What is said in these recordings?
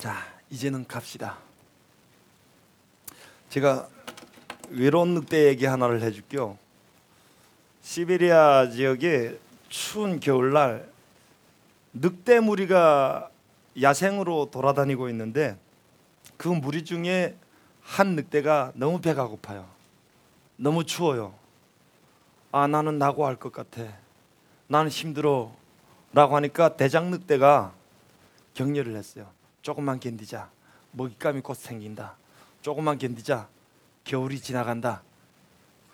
자, 이제는 갑시다. 제가 외로운 늑대 얘기 하나를 해줄게요. 시베리아 지역에 추운 겨울날 늑대 무리가 야생으로 돌아다니고 있는데 그 무리 중에 한 늑대가 너무 배가 고파요. 너무 추워요. 아 나는 낙오할 것 같아. 나는 힘들어. 라고 하니까 대장 늑대가 격려를 했어요. 조금만 견디자. 먹잇감이 곧 생긴다. 조금만 견디자. 겨울이 지나간다.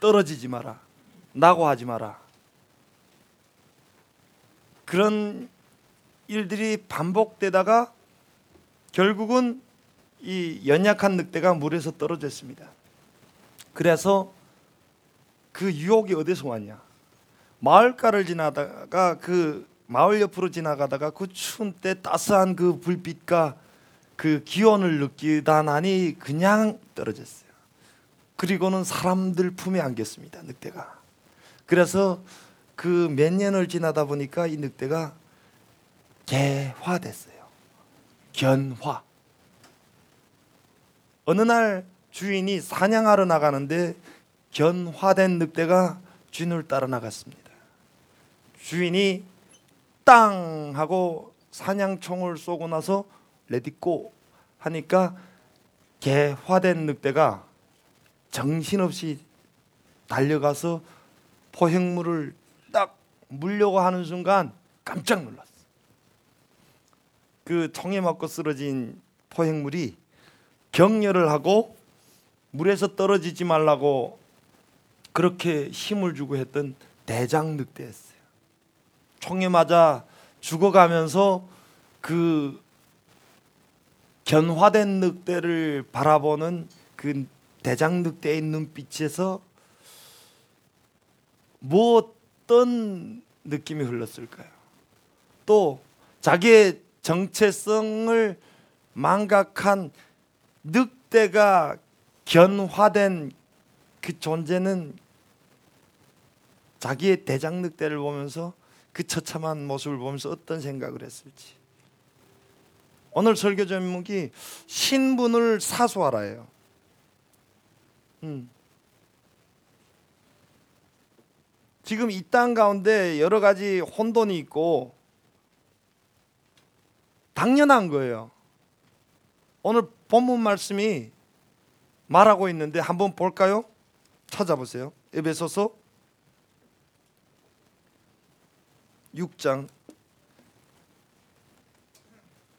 떨어지지 마라. 낙오하지 마라. 그런 일들이 반복되다가 결국은 이 연약한 늑대가 물에서 떨어졌습니다. 그래서 그 유혹이 어디서 왔냐? 마을가를 지나다가 그 마을 옆으로 지나가다가 그 추운 때 따스한 그 불빛과 그 기온을 느끼다 나니 그냥 떨어졌어요. 그리고는 사람들 품에 안겼습니다. 늑대가. 그래서 그 몇 년을 지나다 보니까 이 늑대가 개화됐어요. 견화. 어느 날 주인이 사냥하러 나가는데 견화된 늑대가 주인을 따라 나갔습니다. 주인이 땅 하고 사냥총을 쏘고 나서 레디고 하니까 개화된 늑대가 정신없이 달려가서 포획물을 딱 물려고 하는 순간 깜짝 놀랐어. 그 총에 맞고 쓰러진 포획물이 격려를 하고 물에서 떨어지지 말라고 그렇게 힘을 주고 했던 대장 늑대였어요. 총에 맞아 죽어가면서 그 견화된 늑대를 바라보는 그 대장 늑대의 눈빛에서 뭐 어떤 느낌이 흘렀을까요? 또 자기의 정체성을 망각한 늑대가 견화된 그 존재는 자기의 대장 늑대를 보면서 그 처참한 모습을 보면서 어떤 생각을 했을지. 오늘 설교 제목이 신분을 사수하라예요. 음. 지금 이 땅 가운데 여러 가지 혼돈이 있고 당연한 거예요. 오늘 본문 말씀이 말하고 있는데 한번 볼까요? 찾아보세요. 에베소서 6장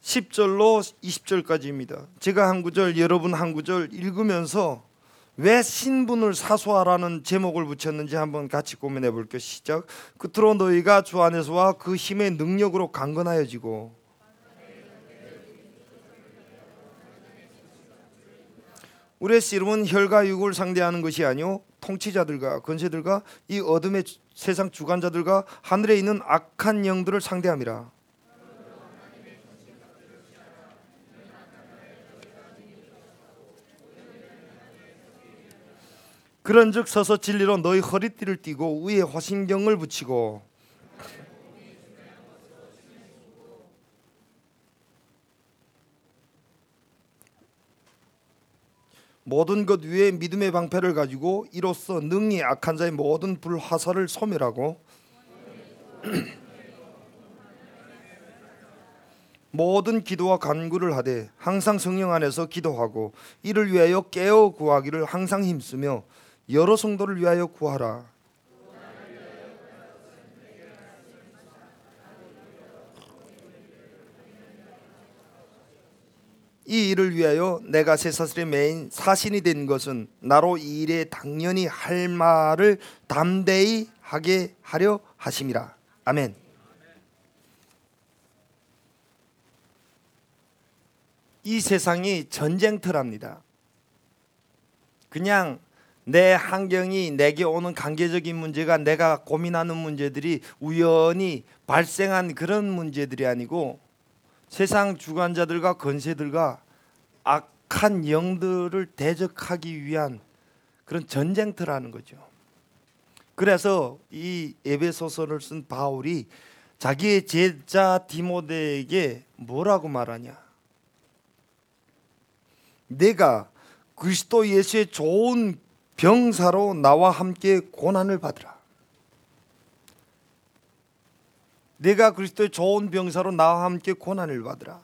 10절로 20절까지입니다. 제가 한 구절 여러분 한 구절 읽으면서 왜 신분을 사소하라는 제목을 붙였는지 한번 같이 고민해 볼게요. 시작. 끝으로 너희가 주 안에서와 그 힘의 능력으로 강건하여지고 우리의 씨름은 혈과 육을 상대하는 것이 아니요 통치자들과 권세들과 이 어둠의 세상 주관자들과 하늘에 있는 악한 영들을 상대함이라. 그런즉 서서 진리로 너희 허리띠를 띠고 위에 화신경을 붙이고 모든 것 위에 믿음의 방패를 가지고 이로써 능히 악한 자의 모든 불화살을 소멸하고 모든 기도와 간구를 하되 항상 성령 안에서 기도하고 이를 위하여 깨어 구하기를 항상 힘쓰며 여러 성도를 위하여 구하라. 이 일을 위하여 내가 쇠사슬의 메인 사신이 된 것은 나로 이 일에 당연히 할 말을 담대히 하게 하려 하심이라. 아멘. 이 세상이 전쟁터랍니다. 그냥 내 환경이 내게 오는 관계적인 문제가 내가 고민하는 문제들이 우연히 발생한 그런 문제들이 아니고 세상 주관자들과 건세들과 악한 영들을 대적하기 위한 그런 전쟁터라는 거죠. 그래서 이 에베소서를 쓴 바울이 자기의 제자 디모데에게 뭐라고 말하냐? 내가 그리스도 예수의 좋은 병사로 나와 함께 고난을 받으라. 내가 그리스도의 좋은 병사로 나와 함께 고난을 받으라.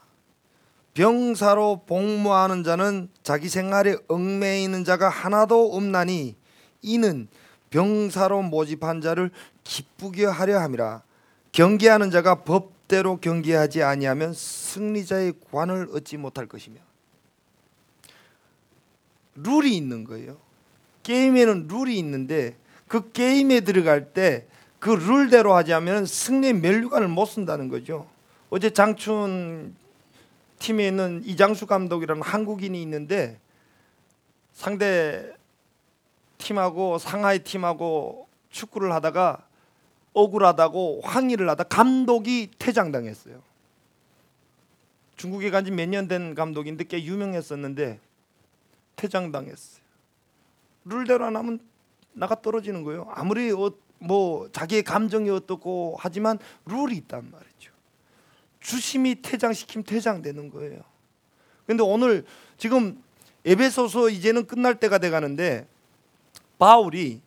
병사로 복무하는 자는 자기 생활에 얽매이는 있 자가 하나도 없나니 이는 병사로 모집한 자를 기쁘게 하려 함이라. 경계하는 자가 법대로 경계하지 아니하면 승리자의 관을 얻지 못할 것이며 룰이 있는 거예요. 게임에는 룰이 있는데 그 게임에 들어갈 때 그 룰대로 하지 않으면 승리의 멸류관을 못 쓴다는 거죠. 어제 장춘 팀에 있는 이장수 감독이라는 한국인이 있는데 상대 팀하고 상하이 팀하고 축구를 하다가 억울하다고 항의를 하다 감독이 퇴장당했어요. 중국에 간 지 몇 년 된 감독인데 꽤 유명했었는데 퇴장당했어요. 룰대로 안 하면 나가 떨어지는 거예요. 아무리 어, 뭐 자기의 감정이 어떻고 하지만 룰이 있단 말이죠. 주심이 퇴장시키면 퇴장되는 거예요. 근데 오늘 지금 에베소서 이제는 끝날 때가 돼 가는데 바울이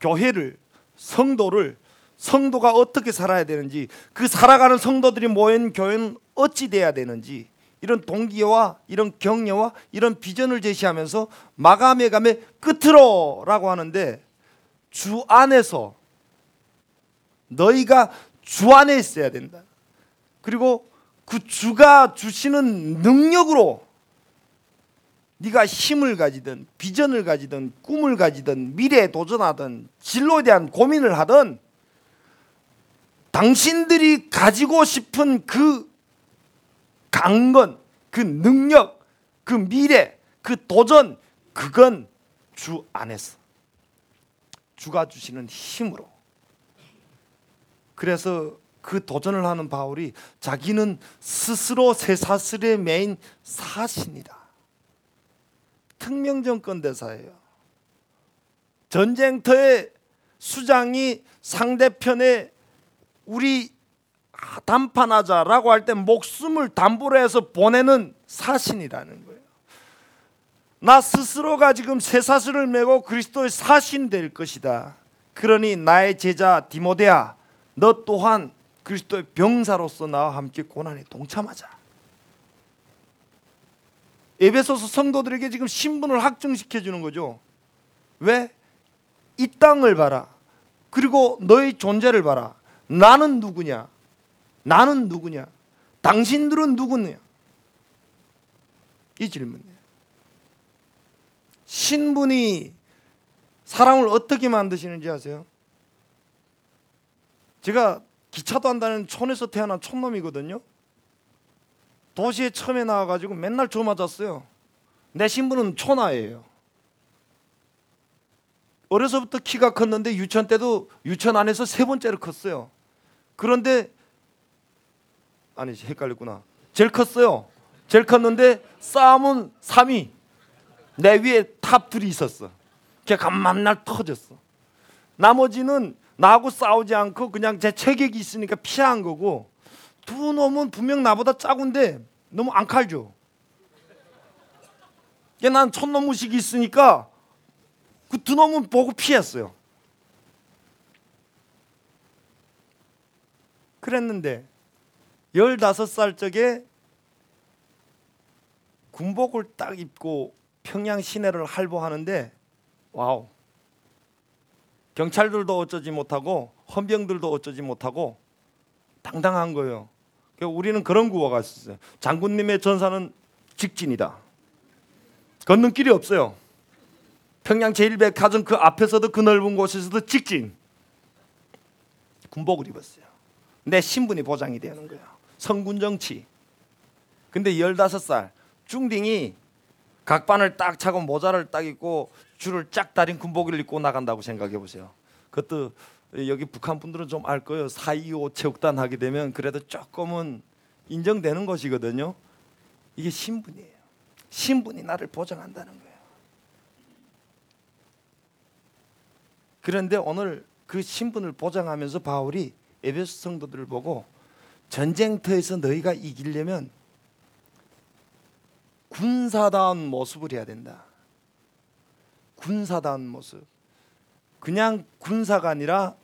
교회를 성도를 성도가 어떻게 살아야 되는지 그 살아가는 성도들이 모인 교회는 어찌 돼야 되는지 이런 동기와 이런 격려와 이런 비전을 제시하면서 마감해 감의 끝으로라고 하는데 주 안에서 너희가 주 안에 있어야 된다. 그리고 그 주가 주시는 능력으로 네가 힘을 가지든 비전을 가지든 꿈을 가지든 미래에 도전하든 진로에 대한 고민을 하든 당신들이 가지고 싶은 그 강건, 그 능력, 그 미래, 그 도전 그건 주 안에서 주가 주시는 힘으로 그래서 그 도전을 하는 바울이 자기는 스스로 쇠사슬에 매인 사신이다. 특명정권 대사예요. 전쟁터의 수장이 상대편에 우리 단판하자라고 할 때 목숨을 담보로 해서 보내는 사신이라는 거예요. 나 스스로가 지금 쇠사슬을 메고 그리스도의 사신 될 것이다. 그러니 나의 제자 디모데야, 너 또한 그리스도의 병사로서 나와 함께 고난에 동참하자. 에베소서 성도들에게 지금 신분을 확정시켜 주는 거죠. 왜? 이 땅을 봐라. 그리고 너의 존재를 봐라. 나는 누구냐? 나는 누구냐? 당신들은 누구냐? 이 질문이에요. 신분이 사람을 어떻게 만드시는지 아세요? 제가 기차도 한다는 촌에서 태어난 촌놈이거든요. 도시에 처음에 나와가지고 맨날 저 맞았어요. 내 신분은 초나예요. 어려서부터 키가 컸는데 유치원 때도 유치원 안에서 세 번째로 컸어요. 그런데 아니 헷갈렸구나. 제일 컸어요. 제일 컸는데 싸움은 3위. 내 위에 탑 둘이 있었어. 걔가 만날 터졌어. 나머지는 나하고 싸우지 않고 그냥 제 체격이 있으니까 피한 거고 두 놈은 분명 나보다 작은데 너무 앙칼져. 난 촌놈 무식이 있으니까 그 두 놈은 보고 피했어요. 그랬는데 15살 적에 군복을 딱 입고 평양 시내를 활보하는데 wow 경찰들도 어쩌지 못하고 헌병들도 어쩌지 못하고 당당한 거예요. 그러니까 우리는 그런 구호가 있었어요. 장군님의 전사는 직진이다. 걷는 길이 없어요. 평양 제1백화점 그 앞에서도 그 넓은 곳에서도 직진. 군복을 입었어요. 내 신분이 보장이 되는 거예요. 성군 정치. 근데 15살 중딩이 각반을 딱 차고 모자를 딱 입고 줄을 쫙 다린 군복을 입고 나간다고 생각해 보세요. 그것도 여기 북한 분들은 좀 알 거예요. 4.25 체육단 하게 되면 그래도 조금은 인정되는 것이거든요. 이게 신분이에요. 신분이 나를 보장한다는 거예요. 그런데 오늘 그 신분을 보장하면서 바울이 에베소 성도들을 보고 전쟁터에서 너희가 이기려면 군사다운 모습을 해야 된다. 군사다운 모습. 그냥 군사가 아니라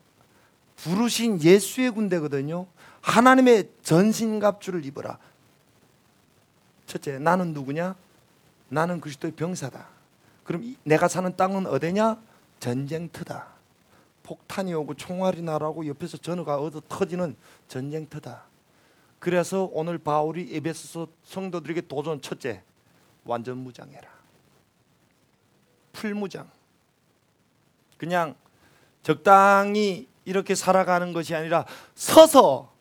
부르신 예수의 군대거든요. 하나님의 전신갑주를 입어라. 첫째, 나는 누구냐? 나는 그리스도의 병사다. 그럼 내가 사는 땅은 어디냐? 전쟁터다. 폭탄이 오고 총알이 날아오고 옆에서 전우가 얻어 터지는 전쟁터다. 그래서 오늘 바울이 에베소서 성도들에게 도전 첫째, 완전 무장해라. 풀무장. 그냥 적당히 이렇게 살아가는 것이 아니라 서서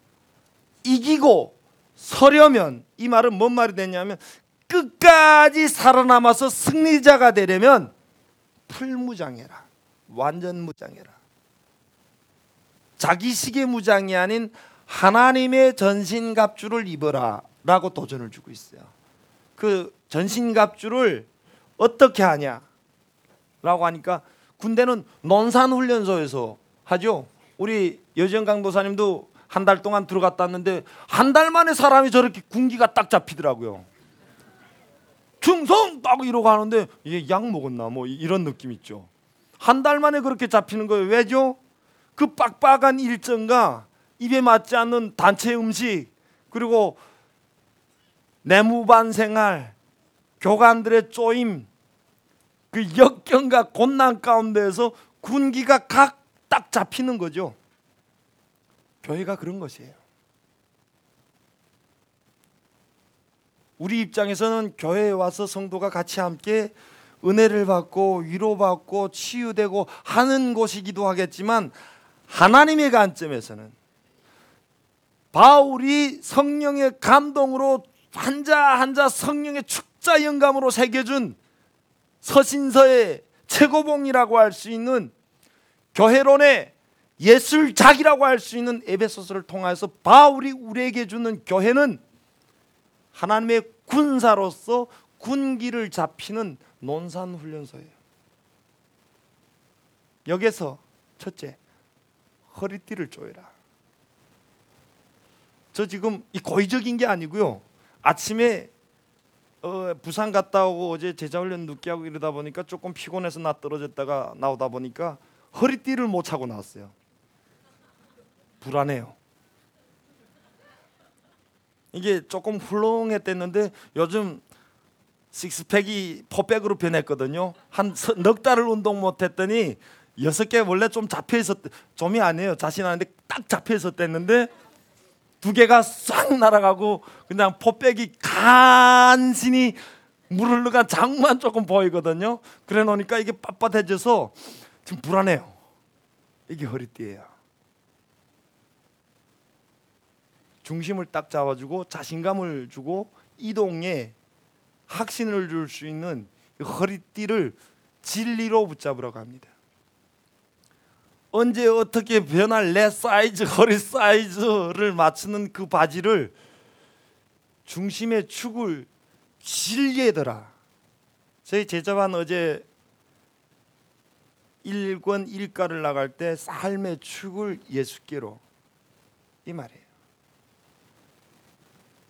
이기고 서려면 이 말은 뭔 말이 되냐면 끝까지 살아남아서 승리자가 되려면 풀무장해라. 완전 무장해라. 자기식의 무장이 아닌 하나님의 전신갑주를 입어라 라고 도전을 주고 있어요. 그 전신갑주를 어떻게 하냐 라고 하니까 군대는 논산훈련소에서 하죠. 우리 여정 강도사님도 한 달 동안 들어갔다 왔는데 한 달 만에 사람이 저렇게 군기가 딱 잡히더라고요. 충성 딱 이러고 하는데 이게 약 먹었나 뭐 이런 느낌 있죠. 한 달 만에 그렇게 잡히는 거예요. 왜죠? 그 빡빡한 일정과 입에 맞지 않는 단체 음식 그리고 내무반 생활 교관들의 쪼임 그 역경과 곤난 가운데에서 군기가 각 딱 잡히는 거죠. 교회가 그런 것이에요. 우리 입장에서는 교회에 와서 성도가 같이 함께 은혜를 받고 위로받고 치유되고 하는 곳이기도 하겠지만 하나님의 관점에서는 바울이 성령의 감동으로 한자 한자 성령의 축 자 영감으로 새겨준 서신서의 최고봉이라고 할 수 있는 교회론의 예술작이라고 할 수 있는 에베소서를 통해서 바울이 우리에게 주는 교회는 하나님의 군사로서 군기를 잡히는 논산 훈련소예요. 여기서 첫째 허리띠를 조여라. 저 지금 이 고의적인 게 아니고요. 아침에 어, 부산 갔다 오고 어제 제자 훈련 늦게 하고 이러다 보니까 조금 피곤해서 나 떨어졌다가 나오다 보니까 허리띠를 못 차고 나왔어요. 불안해요. 이게 조금 훌렁했댔는데 요즘 식스팩이 포백으로 변했거든요. 한 넉 달을 운동 못 했더니 여섯 개 원래 좀 잡혀 있었 좀이 아니에요. 자신하는데 딱 잡혀 있었댔는데 두 개가 싹 날아가고 그냥 포백이 간신히 물을 넣은 장만 조금 보이거든요. 그래 놓으니까 이게 빳빳해져서 지금 불안해요. 이게 허리띠예요. 중심을 딱 잡아주고 자신감을 주고 이동에 확신을 줄 수 있는 허리띠를 진리로 붙잡으라고 합니다. 언제 어떻게 변할 내 사이즈 허리 사이즈를 맞추는 그 바지를 중심의 축을 진리에더라. 저희 제자반 어제 1권 1가를 나갈 때 삶의 축을 예수께로 이 말이에요.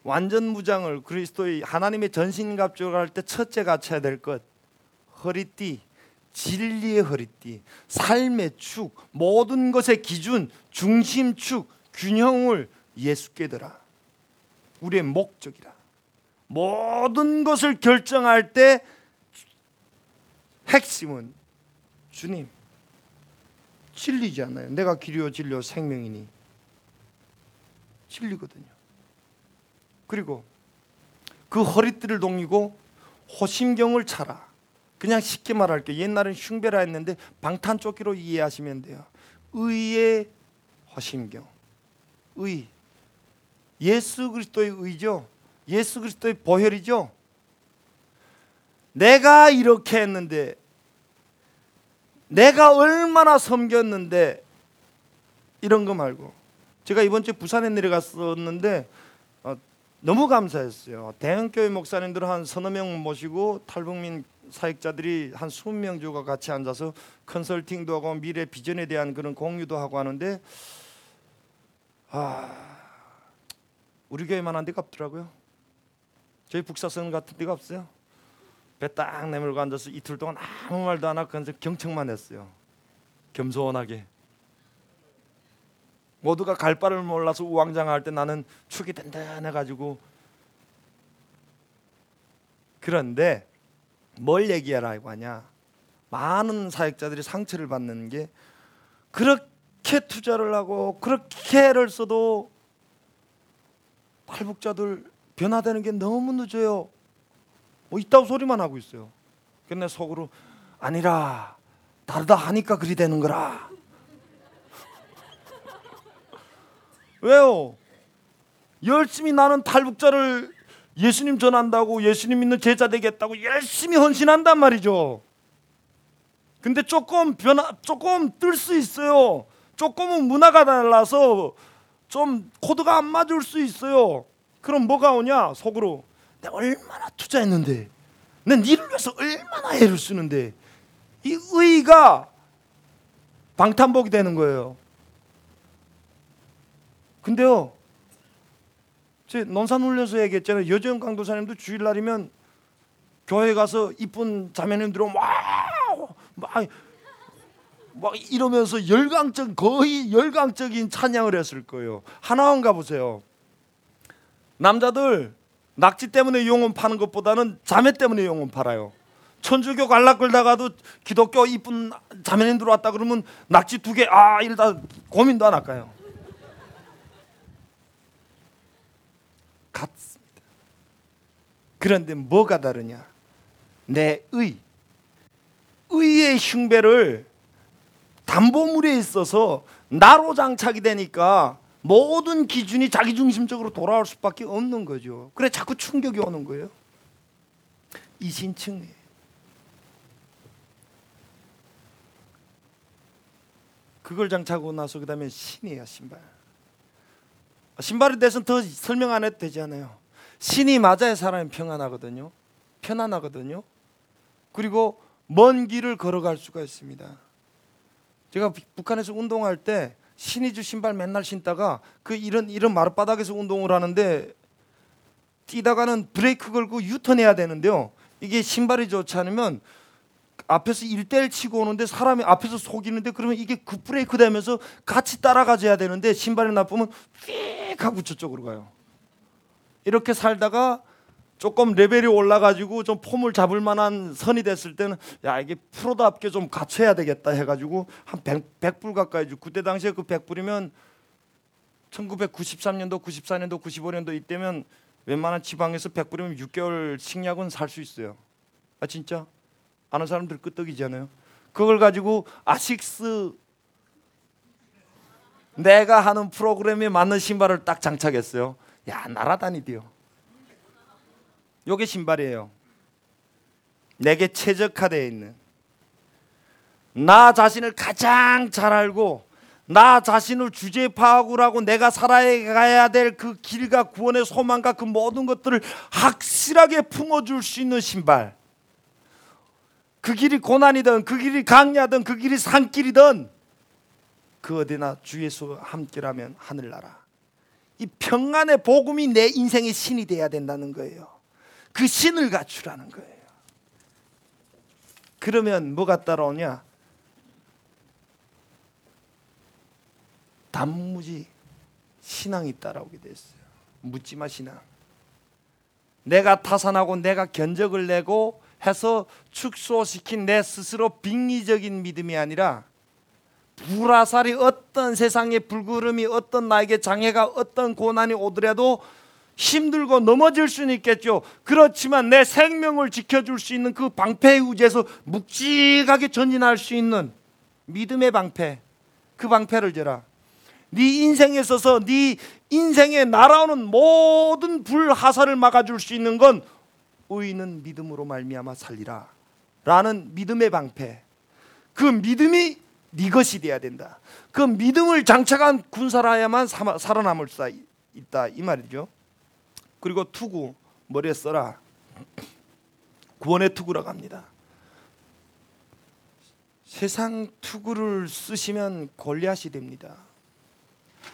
완전 무장을 그리스도의 하나님의 전신 갑주를 할 때 첫째 갖춰야 될 것 허리띠 진리의 허리띠 삶의 축 모든 것의 기준 중심축 균형을 예수께 더라 우리의 목적이라 모든 것을 결정할 때 핵심은 주님 진리지 않나요? 내가 길이요 진리요 생명이니 진리거든요. 그리고 그 허리띠를 동이고 호심경을 차라. 그냥 쉽게 말할게. 옛날엔 흉배라 했는데 방탄조끼로 이해하시면 돼요. 의의 호심경. 의. 예수 그리스도의 의죠. 예수 그리스도의 보혈이죠. 내가 이렇게 했는데 내가 얼마나 섬겼는데 이런 거 말고 제가 이번 주에 부산에 내려갔었는데 어, 너무 감사했어요. 대형교회 목사님들 한 서너 명 모시고 탈북민 사역자들이 한 20명 정도가 같이 앉아서 컨설팅도 하고 미래 비전에 대한 그런 공유도 하고 하는데 아 우리 교회만 한 데가 없더라고요. 저희 북사선 같은 데가 없어요. 배 딱 내밀고 앉아서 이틀 동안 아무 말도 안 하고 경청만 했어요. 겸손하게. 모두가 갈 바를 몰라서 우왕좌왕할 때 나는 축이 든든해 가지고 그런데 뭘 얘기하라고 하냐? 많은 사역자들이 상처를 받는 게 그렇게 투자를 하고 그렇게 애를 써도 탈북자들 변화되는 게 너무 늦어요. 뭐 있다고 소리만 하고 있어요. 근데 속으로 아니라 다르다 하니까 그리 되는 거라. 왜요? 열심히 나는 탈북자를 예수님 전한다고 예수님 믿는 제자 되겠다고 열심히 헌신한단 말이죠. 근데 조금 변화 조금 뜰 수 있어요. 조금은 문화가 달라서 좀 코드가 안 맞을 수 있어요. 그럼 뭐가 오냐? 속으로 내가 얼마나 투자했는데 내 니를 위해서 얼마나 애를 쓰는데 이 의가 방탄복이 되는 거예요. 근데요. 제 논산훈련소 얘기했잖아요. 여정 강도사님도 주일날이면 교회 가서 이쁜 자매님들 오면 막, 막 이러면서 열광적 거의 열광적인 찬양을 했을 거예요. 하나원 가보세요. 남자들 낙지 때문에 영혼 파는 것보다는 자매 때문에 영혼 팔아요. 천주교 관락 끌다가도 기독교 이쁜 자매님 들어왔다 그러면 낙지 두 개 아 이러다 고민도 안 할까요? 같습니다. 그런데 뭐가 다르냐? 내 의, 의의 흉배를 담보물에 있어서 나로 장착이 되니까 모든 기준이 자기 중심적으로 돌아올 수밖에 없는 거죠. 그래 자꾸 충격이 오는 거예요. 이신층 그걸 장착하고 나서 그다음에 신이에요 신발. 신발에 대해서는 더 설명 안 해도 되지 않아요. 신이 맞아야 사람이 평안하거든요. 편안하거든요. 그리고 먼 길을 걸어갈 수가 있습니다. 제가 북한에서 운동할 때 신이 주 신발 맨날 신다가 그 이런 이런 마룻바닥에서 운동을 하는데 뛰다가는 브레이크 걸고 유턴해야 되는데요. 이게 신발이 좋지 않으면 앞에서 일대일 치고 오는데 사람이 앞에서 속이는데 그러면 이게 급브레이크 되면서 같이 따라가줘야 되는데 신발이 나쁘면 휙 하고 저쪽으로 가요. 이렇게 살다가 조금 레벨이 올라가지고 좀 폼을 잡을 만한 선이 됐을 때는 야 이게 프로답게 좀 갖춰야 되겠다 해가지고 한 100, 100불 가까이 주 그때 당시에 그 100불이면 1993년도, 94년도, 95년도 이때면 웬만한 지방에서 100불이면 6개월 식량은 살 수 있어요. 아 진짜? 아는 사람들 끄떡이잖아요. 그걸 가지고 아식스 내가 하는 프로그램에 맞는 신발을 딱 장착했어요. 야 날아다니디요. 요게 신발이에요. 내게 최적화되어 있는 나 자신을 가장 잘 알고 나 자신을 주제 파악을 하고 내가 살아가야 될 그 길과 구원의 소망과 그 모든 것들을 확실하게 품어줄 수 있는 신발. 그 길이 고난이든 그 길이 강야든 그 길이 산길이든 그 어디나 주 예수 함께라면 하늘나라. 이 평안의 복음이 내 인생의 신이 돼야 된다는 거예요. 그 신을 갖추라는 거예요. 그러면 뭐가 따라오냐? 단무지 신앙이 따라오게 됐어요. 묻지마 신앙. 내가 타산하고 내가 견적을 내고 해서 축소시킨 내 스스로 빙의적인 믿음이 아니라 불화살이 어떤 세상의 불구름이 어떤 나에게 장애가 어떤 고난이 오더라도 힘들고 넘어질 수는 있겠죠. 그렇지만 내 생명을 지켜줄 수 있는 그 방패의 우지에서 묵직하게 전진할 수 있는 믿음의 방패. 그 방패를 져라. 네 인생에 있어서 네 인생에 날아오는 모든 불화살을 막아줄 수 있는 건 의인은 믿음으로 말미암아 살리라. 라는 믿음의 방패. 그 믿음이 네 것이 돼야 된다. 그 믿음을 장착한 군사라야만 살아남을 수 있다 이 말이죠. 그리고 투구 머리에 써라. 구원의 투구라고 합니다. 세상 투구를 쓰시면 골리앗이 됩니다.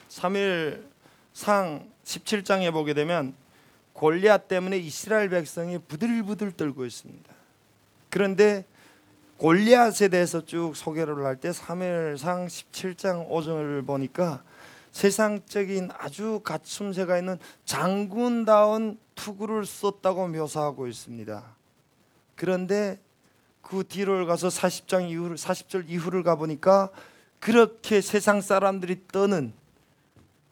3일상 17장에 보게 되면 골리앗 때문에 이스라엘 백성이 부들부들 떨고 있습니다. 그런데 골리앗에 대해서 쭉 소개를 할 때 사무엘상 17장 5절을 보니까 세상적인 아주 갖춤새가 있는 장군다운 투구를 썼다고 묘사하고 있습니다. 그런데 그 뒤를 가서 40장 이후 40절 이후를 가 보니까 그렇게 세상 사람들이 떠는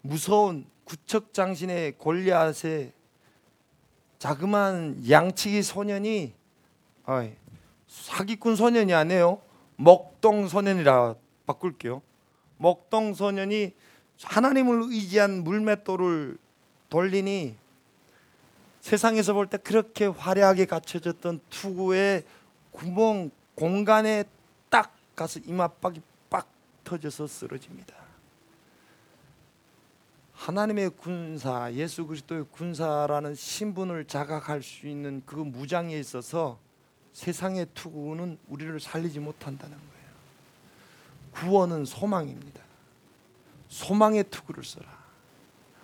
무서운 구척장신의 골리앗의 자그마한 양치기 소년이 어이, 사기꾼 소년이 아니에요. 먹동 소년이라 바꿀게요. 먹동 소년이 하나님을 의지한 물맷돌을 돌리니 세상에서 볼 때 그렇게 화려하게 갖춰졌던 투구의 구멍 공간에 딱 가서 이마박이 빡 터져서 쓰러집니다. 하나님의 군사, 예수 그리스도의 군사라는 신분을 자각할 수 있는 그 무장에 있어서 세상의 투구는 우리를 살리지 못한다는 거예요. 구원은 소망입니다. 소망의 투구를 써라.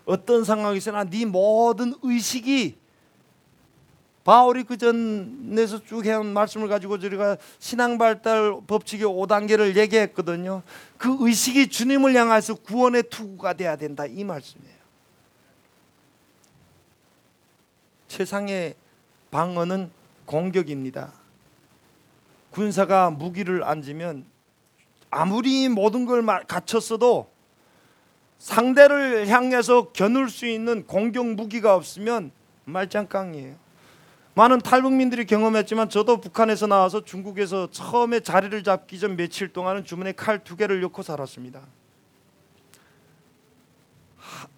어떤 상황에서나 네 모든 의식이 바울이 그 전에서 쭉 해온 말씀을 가지고 저희가 신앙 발달 법칙의 5단계를 얘기했거든요. 그 의식이 주님을 향해서 구원의 투구가 돼야 된다 이 말씀이에요. 세상의 방어는 공격입니다. 군사가 무기를 앉으면 아무리 모든 걸 갖췄어도 상대를 향해서 겨눌 수 있는 공격 무기가 없으면 말짱깡이에요. 많은 탈북민들이 경험했지만 저도 북한에서 나와서 중국에서 처음에 자리를 잡기 전 며칠 동안은 주머니에 칼 두 개를 넣고 살았습니다.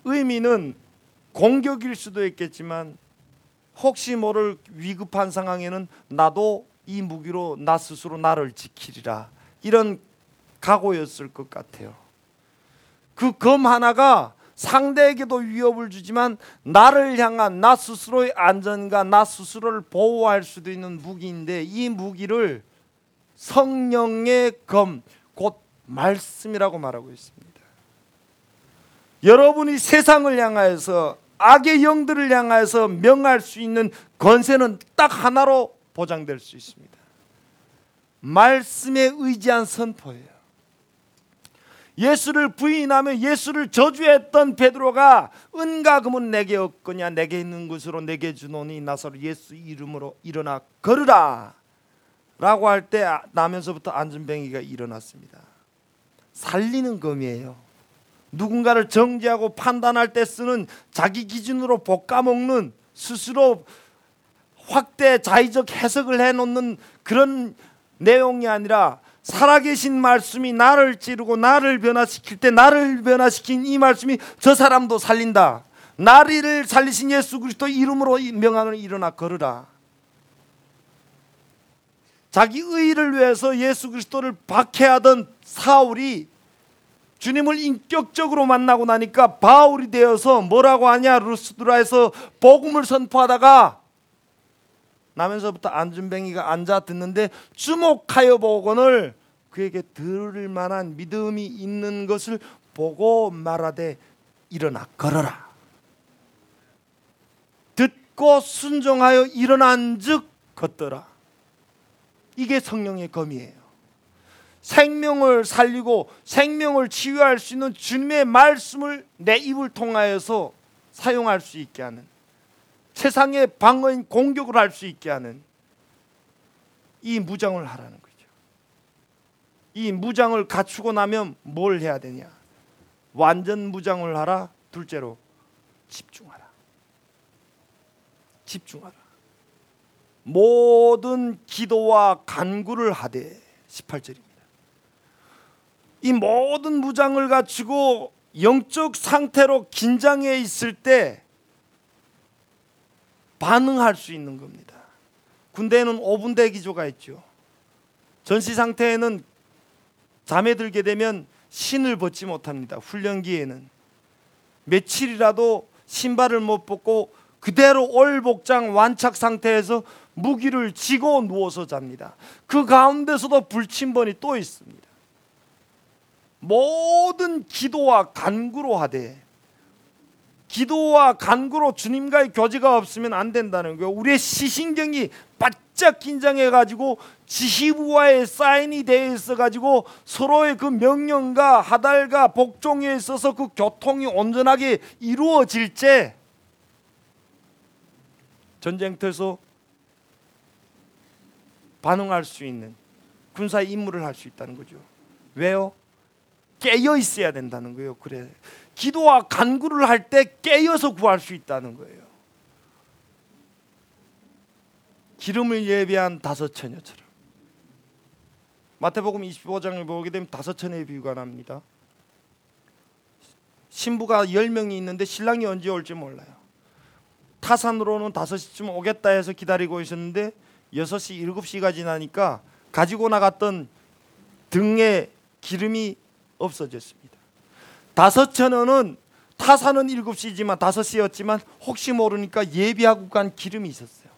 의미는 공격일 수도 있겠지만 혹시 모를 위급한 상황에는 나도 이 무기로 나 스스로 나를 지키리라 이런 각오였을 것 같아요. 그 검 하나가 상대에게도 위협을 주지만 나를 향한 나 스스로의 안전과 나 스스로를 보호할 수도 있는 무기인데 이 무기를 성령의 검, 곧 말씀이라고 말하고 있습니다. 여러분이 세상을 향하여서 악의 영들을 향하여서 명할 수 있는 권세는 딱 하나로 보장될 수 있습니다. 말씀에 의지한 선포예요. 예수를 부인하며 예수를 저주했던 베드로가 은과 금은 내게 없거냐? 내게 있는 것으로 내게 주노니 나서로 예수 이름으로 일어나 걸으라 라고 할 때 나면서부터 안전뱅이가 일어났습니다. 살리는 검이에요. 누군가를 정죄하고 판단할 때 쓰는 자기 기준으로 볶아먹는 스스로 확대 자의적 해석을 해놓는 그런 내용이 아니라 살아계신 말씀이 나를 찌르고 나를 변화시킬 때 나를 변화시킨 이 말씀이 저 사람도 살린다. 나를 살리신 예수 그리스도 이름으로 명하는 일어나 걸으라. 자기 의를 위해서 예수 그리스도를 박해하던 사울이 주님을 인격적으로 만나고 나니까 바울이 되어서 뭐라고 하냐 루스드라에서 복음을 선포하다가 나면서부터 안준뱅이가 앉아 듣는데 주목하여 보거늘 그에게 들을 만한 믿음이 있는 것을 보고 말하되 일어나 걸어라. 듣고 순종하여 일어난즉 걷더라. 이게 성령의 검이에요. 생명을 살리고 생명을 치유할 수 있는 주님의 말씀을 내 입을 통하여서 사용할 수 있게 하는 세상의 방어인 공격을 할 수 있게 하는 이 무장을 하라는 거죠. 이 무장을 갖추고 나면 뭘 해야 되냐? 완전 무장을 하라. 둘째로 집중하라. 집중하라. 모든 기도와 간구를 하되 18절입니다. 이 모든 무장을 갖추고 영적 상태로 긴장해 있을 때 반응할 수 있는 겁니다. 군대에는 5분 대 기조가 있죠. 전시 상태에는 잠에 들게 되면 신을 벗지 못합니다. 훈련기에는 며칠이라도 신발을 못 벗고 그대로 올복장 완착 상태에서 무기를 쥐고 누워서 잡니다. 그 가운데서도 불침번이 또 있습니다. 모든 기도와 간구로 하되 기도와 간구로 주님과의 교제가 없으면 안 된다는 거예요. 우리의 시신경이 바짝 긴장해 가지고 지휘부와의 사인이 되어 있어 가지고 서로의 그 명령과 하달과 복종에 있어서 그 교통이 온전하게 이루어질 때 전쟁터에서 반응할 수 있는 군사 임무를 할 수 있다는 거죠. 왜요? 깨어 있어야 된다는 거예요. 그래. 기도와 간구를 할 때 깨어서 구할 수 있다는 거예요. 기름을 예비한 다섯 처녀처럼. 마태복음 25장을 보게 되면 다섯 처녀의 비유가 납니다. 신부가 10명이 있는데 신랑이 언제 올지 몰라요. 타산으로는 5시쯤 오겠다 해서 기다리고 있었는데 6시, 7시가 지나니까 가지고 나갔던 등에 기름이 없어졌습니다. 다섯 천 원은 타사는 일곱 시지만 다섯 시였지만 혹시 모르니까 예비하고 간 기름이 있었어요.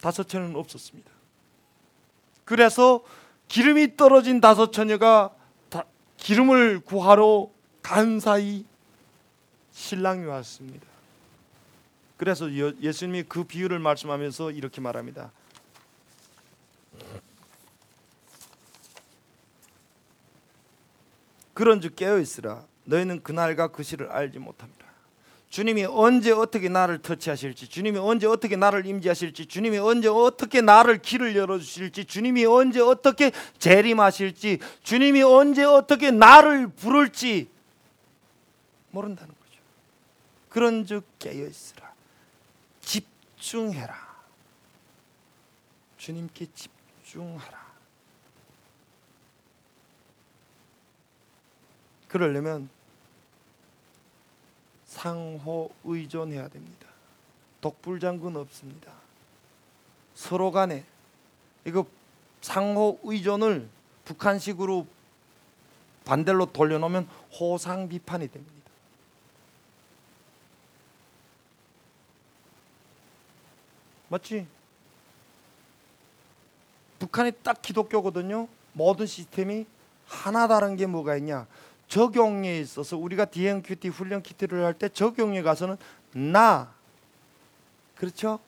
다섯 천은 없었습니다. 그래서 기름이 떨어진 다섯 처녀가 기름을 구하러 간 사이 신랑이 왔습니다. 그래서 예수님이 그 비유를 말씀하면서 이렇게 말합니다. 그런즉 깨어 있으라 너희는 그날과 그 시를 알지 못합니다. 주님이 언제 어떻게 나를 터치하실지, 주님이 언제 어떻게 나를 임재하실지, 주님이 언제 어떻게 나를 길을 열어 주실지, 주님이 언제 어떻게 재림하실지, 주님이 언제 어떻게 나를 부를지 모른다는 거죠. 그런즉 깨어 있으라. 집중해라. 주님께 집중하라. 그러려면 상호 의존해야 됩니다. 독불장군 없습니다. 서로 간에 이거 상호 의존을 북한식으로 반대로 돌려놓으면 호상 비판이 됩니다. 맞지? 북한이 딱 기독교거든요. 모든 시스템이 하나 다른 게 뭐가 있냐? 적용에 있어서 우리가 DNQT 훈련 QT를 할 때 적용에 가서는 나 그렇죠?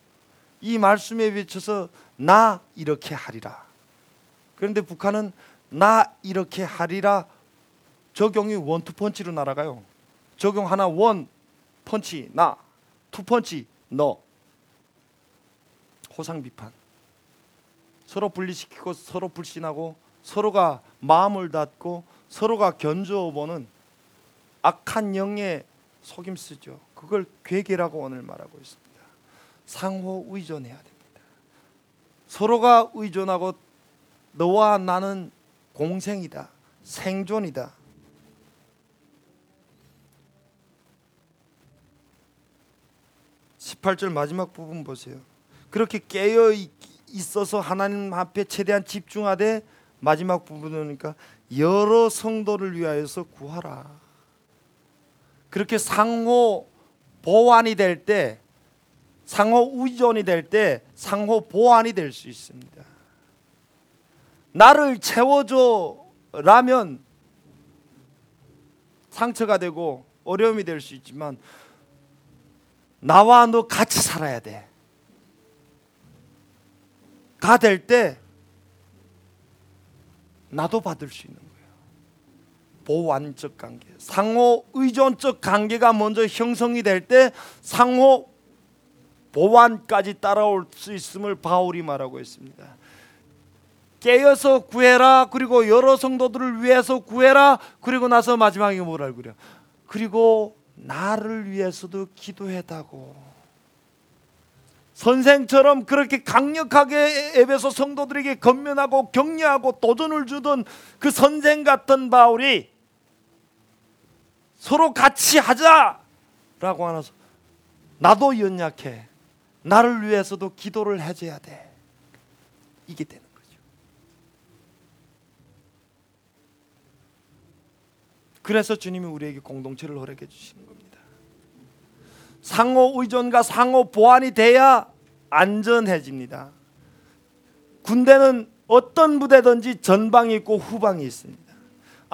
이 말씀에 비춰서 나 이렇게 하리라. 그런데 북한은 나 이렇게 하리라 적용이 원투 펀치로 날아가요. 적용 하나 one 펀치 나, two 펀치 너. 호상 비판. 서로 분리시키고 서로 불신하고 서로가 마음을 닫고 서로가 견주어보는 악한 영의 속임수죠. 그걸 괴계라고 오늘 말하고 있습니다. 상호 의존해야 됩니다. 서로가 의존하고 너와 나는 공생이다. 생존이다. (18절) 마지막 부분 보세요 그렇게 깨어 있어서 하나님 앞에 최대한 집중하되 마지막 부분이니까 여러 성도를 위하여서 구하라. 그렇게 상호 보완이 될 때, 상호 의존이 될 때, 상호 보완이 될 수 있습니다. 나를 채워줘라면 상처가 되고 어려움이 될 수 있지만 나와 너 같이 살아야 돼. 가 될 때 나도 받을 수 있는. 보완적 관계, 상호 의존적 관계가 먼저 형성이 될 때 상호 보완까지 따라올 수 있음을 바울이 말하고 있습니다. 깨어서 구해라. 그리고 여러 성도들을 위해서 구해라. 그리고 나서 마지막에 뭐라 그래요? 그리고 나를 위해서도 기도해다고. 선생처럼 그렇게 강력하게 에베소 성도들에게 건면하고 격려하고 도전을 주던 그 선생 같은 바울이 서로 같이 하자라고 하면서 나도 연약해. 나를 위해서도 기도를 해줘야 돼. 이게 되는 거죠. 그래서 주님이 우리에게 공동체를 허락해 주시는 겁니다. 상호 의존과 상호 보완이 돼야 안전해집니다. 군대는 어떤 부대든지 전방이 있고 후방이 있습니다.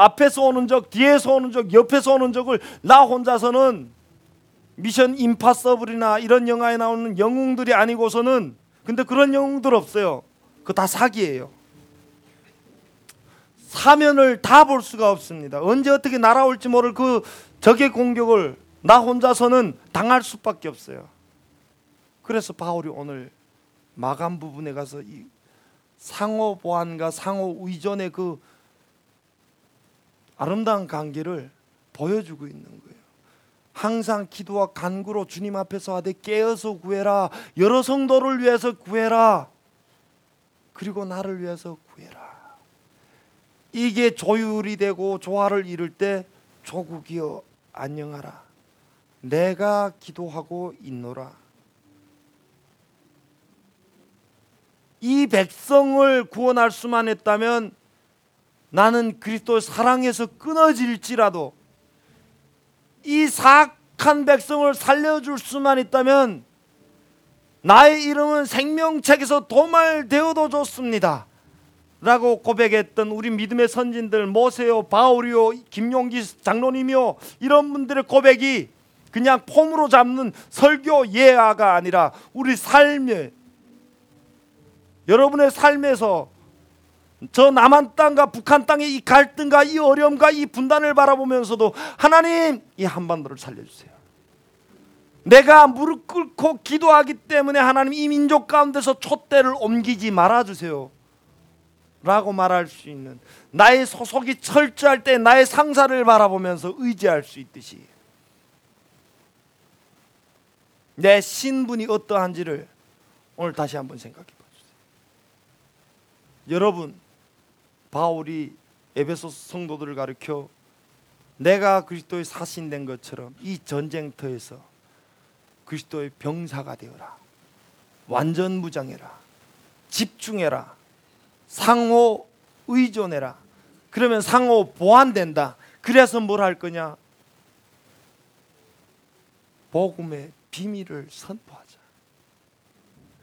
앞에서 오는 적, 뒤에서 오는 적, 옆에서 오는 적을 나 혼자서는 미션 임파서블이나 이런 영화에 나오는 영웅들이 아니고서는 근데 그런 영웅들 없어요. 그 다 사기예요. 사면을 다 볼 수가 없습니다. 언제 어떻게 날아올지 모를 그 적의 공격을 나 혼자서는 당할 수밖에 없어요. 그래서 바울이 오늘 마감 부분에 가서 이 상호 보안과 상호 의존의 그 아름다운 관계를 보여주고 있는 거예요. 항상 기도와 간구로 주님 앞에서 하되 깨어서 구해라. 여러 성도를 위해서 구해라. 그리고 나를 위해서 구해라. 이게 조율이 되고 조화를 이룰 때 조국이여 안녕하라. 내가 기도하고 있노라. 이 백성을 구원할 수만 했다면 나는 그리스도의 사랑에서 끊어질지라도 이 사악한 백성을 살려줄 수만 있다면 나의 이름은 생명책에서 도말되어도 좋습니다. 라고 고백했던 우리 믿음의 선진들 모세요, 바울이요, 김용기 장로님이요 이런 분들의 고백이 그냥 폼으로 잡는 설교 예화가 아니라 우리 삶에 여러분의 삶에서 저 남한 땅과 북한 땅의 이 갈등과 이 어려움과 이 분단을 바라보면서도 하나님 이 한반도를 살려주세요. 내가 무릎 꿇고 기도하기 때문에 하나님 이 민족 가운데서 촛대를 옮기지 말아주세요. 라고 말할 수 있는 나의 소속이 철저할 때 나의 상사를 바라보면서 의지할 수 있듯이 내 신분이 어떠한지를 오늘 다시 한번 생각해 봐주세요. 여러분 바울이 에베소 성도들을 가르켜 내가 그리스도의 사신된 것처럼 이 전쟁터에서 그리스도의 병사가 되어라. 완전 무장해라. 집중해라. 상호 의존해라. 그러면 상호 보완된다. 그래서 뭘 할 거냐? 복음의 비밀을 선포하자.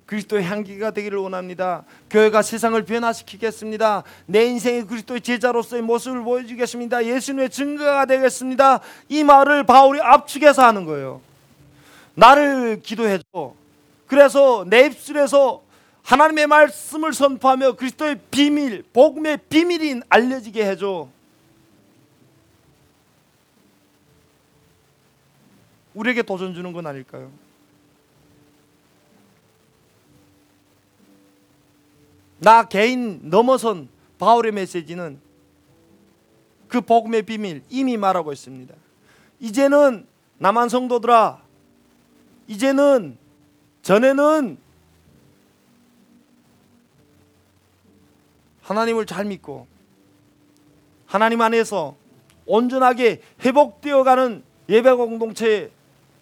그리스도의 향기가 되기를 원합니다. 교회가 세상을 변화시키겠습니다. 내 인생의 그리스도의 제자로서의 모습을 보여주겠습니다. 예수님의 증거가 되겠습니다. 이 말을 바울이 압축해서 하는 거예요. 나를 기도해줘. 그래서 내 입술에서 하나님의 말씀을 선포하며 그리스도의 비밀, 복음의 비밀이 알려지게 해줘. 우리에게 도전 주는 건 아닐까요? 나 개인 넘어선 바울의 메시지는 그 복음의 비밀 이미 말하고 있습니다. 이제는 남한 성도들아, 이제는 전에는 하나님을 잘 믿고 하나님 안에서 온전하게 회복되어 가는 예배 공동체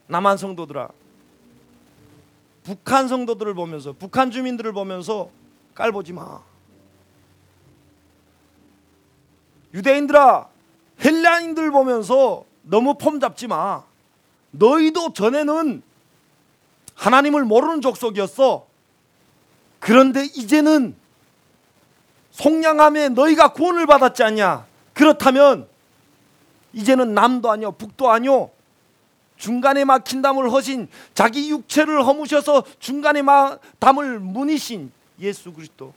남한 성도들아 북한 성도들을 보면서 북한 주민들을 보면서 깔보지 마. 유대인들아 헬라인들 보면서 너무 폼 잡지 마. 너희도 전에는 하나님을 모르는 족속이었어. 그런데 이제는 속량함에 너희가 구원을 받았지 않냐? 그렇다면 이제는 남도 아니요 북도 아니요 중간에 막힌 담을 허신 자기 육체를 허무셔서 중간에 막 담을 문이신 예수 그리스도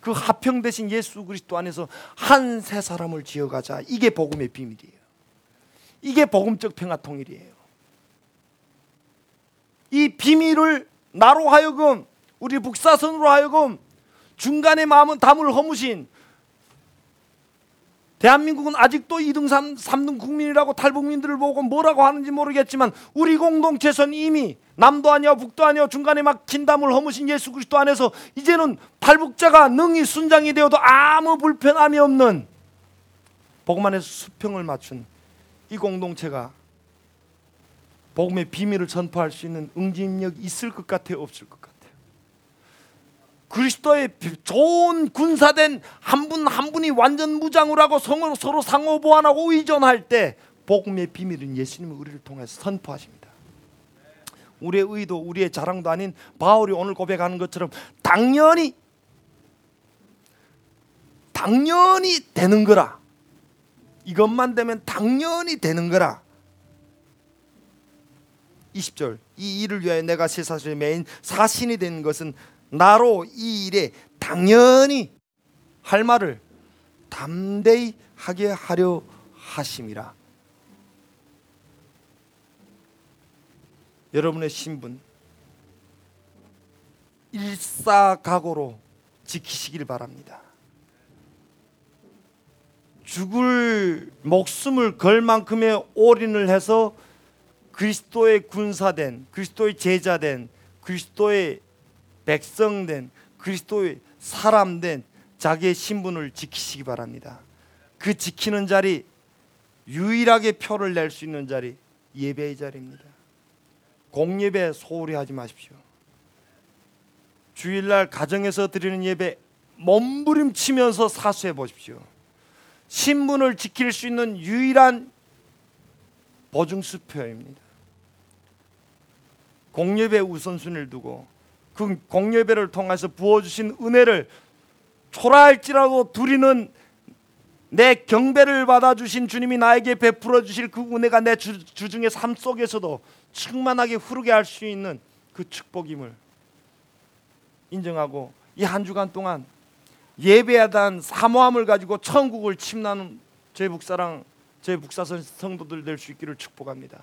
그 하평 되신 예수 그리스도 안에서 한세 사람을 지어가자 이게 복음의 비밀이에요. 이게 복음적 평화 통일이에요. 이 비밀을 나로 하여금 우리 북사선으로 하여금 중간에 마음은 담을 허무신 대한민국은 아직도 2등 3, 등 국민이라고 탈북민들을 보고 뭐라고 하는지 모르겠지만 우리 공동체선 이미 남도 아니야 북도 아니야 중간에 막 긴담을 허무신 예수 그리스도 안에서 이제는 탈북자가 능히 순장이 되어도 아무 불편함이 없는 복음 안에서 수평을 맞춘 이 공동체가 복음의 비밀을 전파할 수 있는 응집력이 있을 것 같아요 없을 것 같아요 그리스도의 좋은 군사된 한 분한 한 분이 완전 무장을 하고 성으로 서로 상호 보완하고 의존할 때 복음의 비밀은 예수님의 우리를 통해서 선포하십니다. 우리의 의도, 우리의 자랑도 아닌 바울이 오늘 고백하는 것처럼 당연히 당연히 되는 거라. 이것만 되면 당연히 되는 거라. 20절 이 일을 위하여 내가 세사슬의 메인 사신이 된 것은 나로 이 일에 당연히 할 말을 담대히 하게 하려 하심이라. 여러분의 신분 일사각오로 지키시길 바랍니다. 죽을 목숨을 걸 만큼의 올인을 해서 그리스도의 군사된 그리스도의 제자된 그리스도의 백성된 그리스도의 사람된 자기의 신분을 지키시기 바랍니다. 그 지키는 자리 유일하게 표를 낼 수 있는 자리 예배의 자리입니다. 공예배 소홀히 하지 마십시오. 주일날 가정에서 드리는 예배 몸부림치면서 사수해 보십시오. 신분을 지킬 수 있는 유일한 보증수표입니다. 공예배 우선순위를 두고 그 공예배를 통해서 부어주신 은혜를 초라할지라도 두리는 내 경배를 받아주신 주님이 나에게 베풀어 주실 그 은혜가 내 주, 주중의 삶 속에서도 충만하게 흐르게 할 수 있는 그 축복임을 인정하고 이 한 주간 동안 예배하던 사모함을 가지고 천국을 침나는 제 북사랑 제 북사선 성도들 될 수 있기를 축복합니다.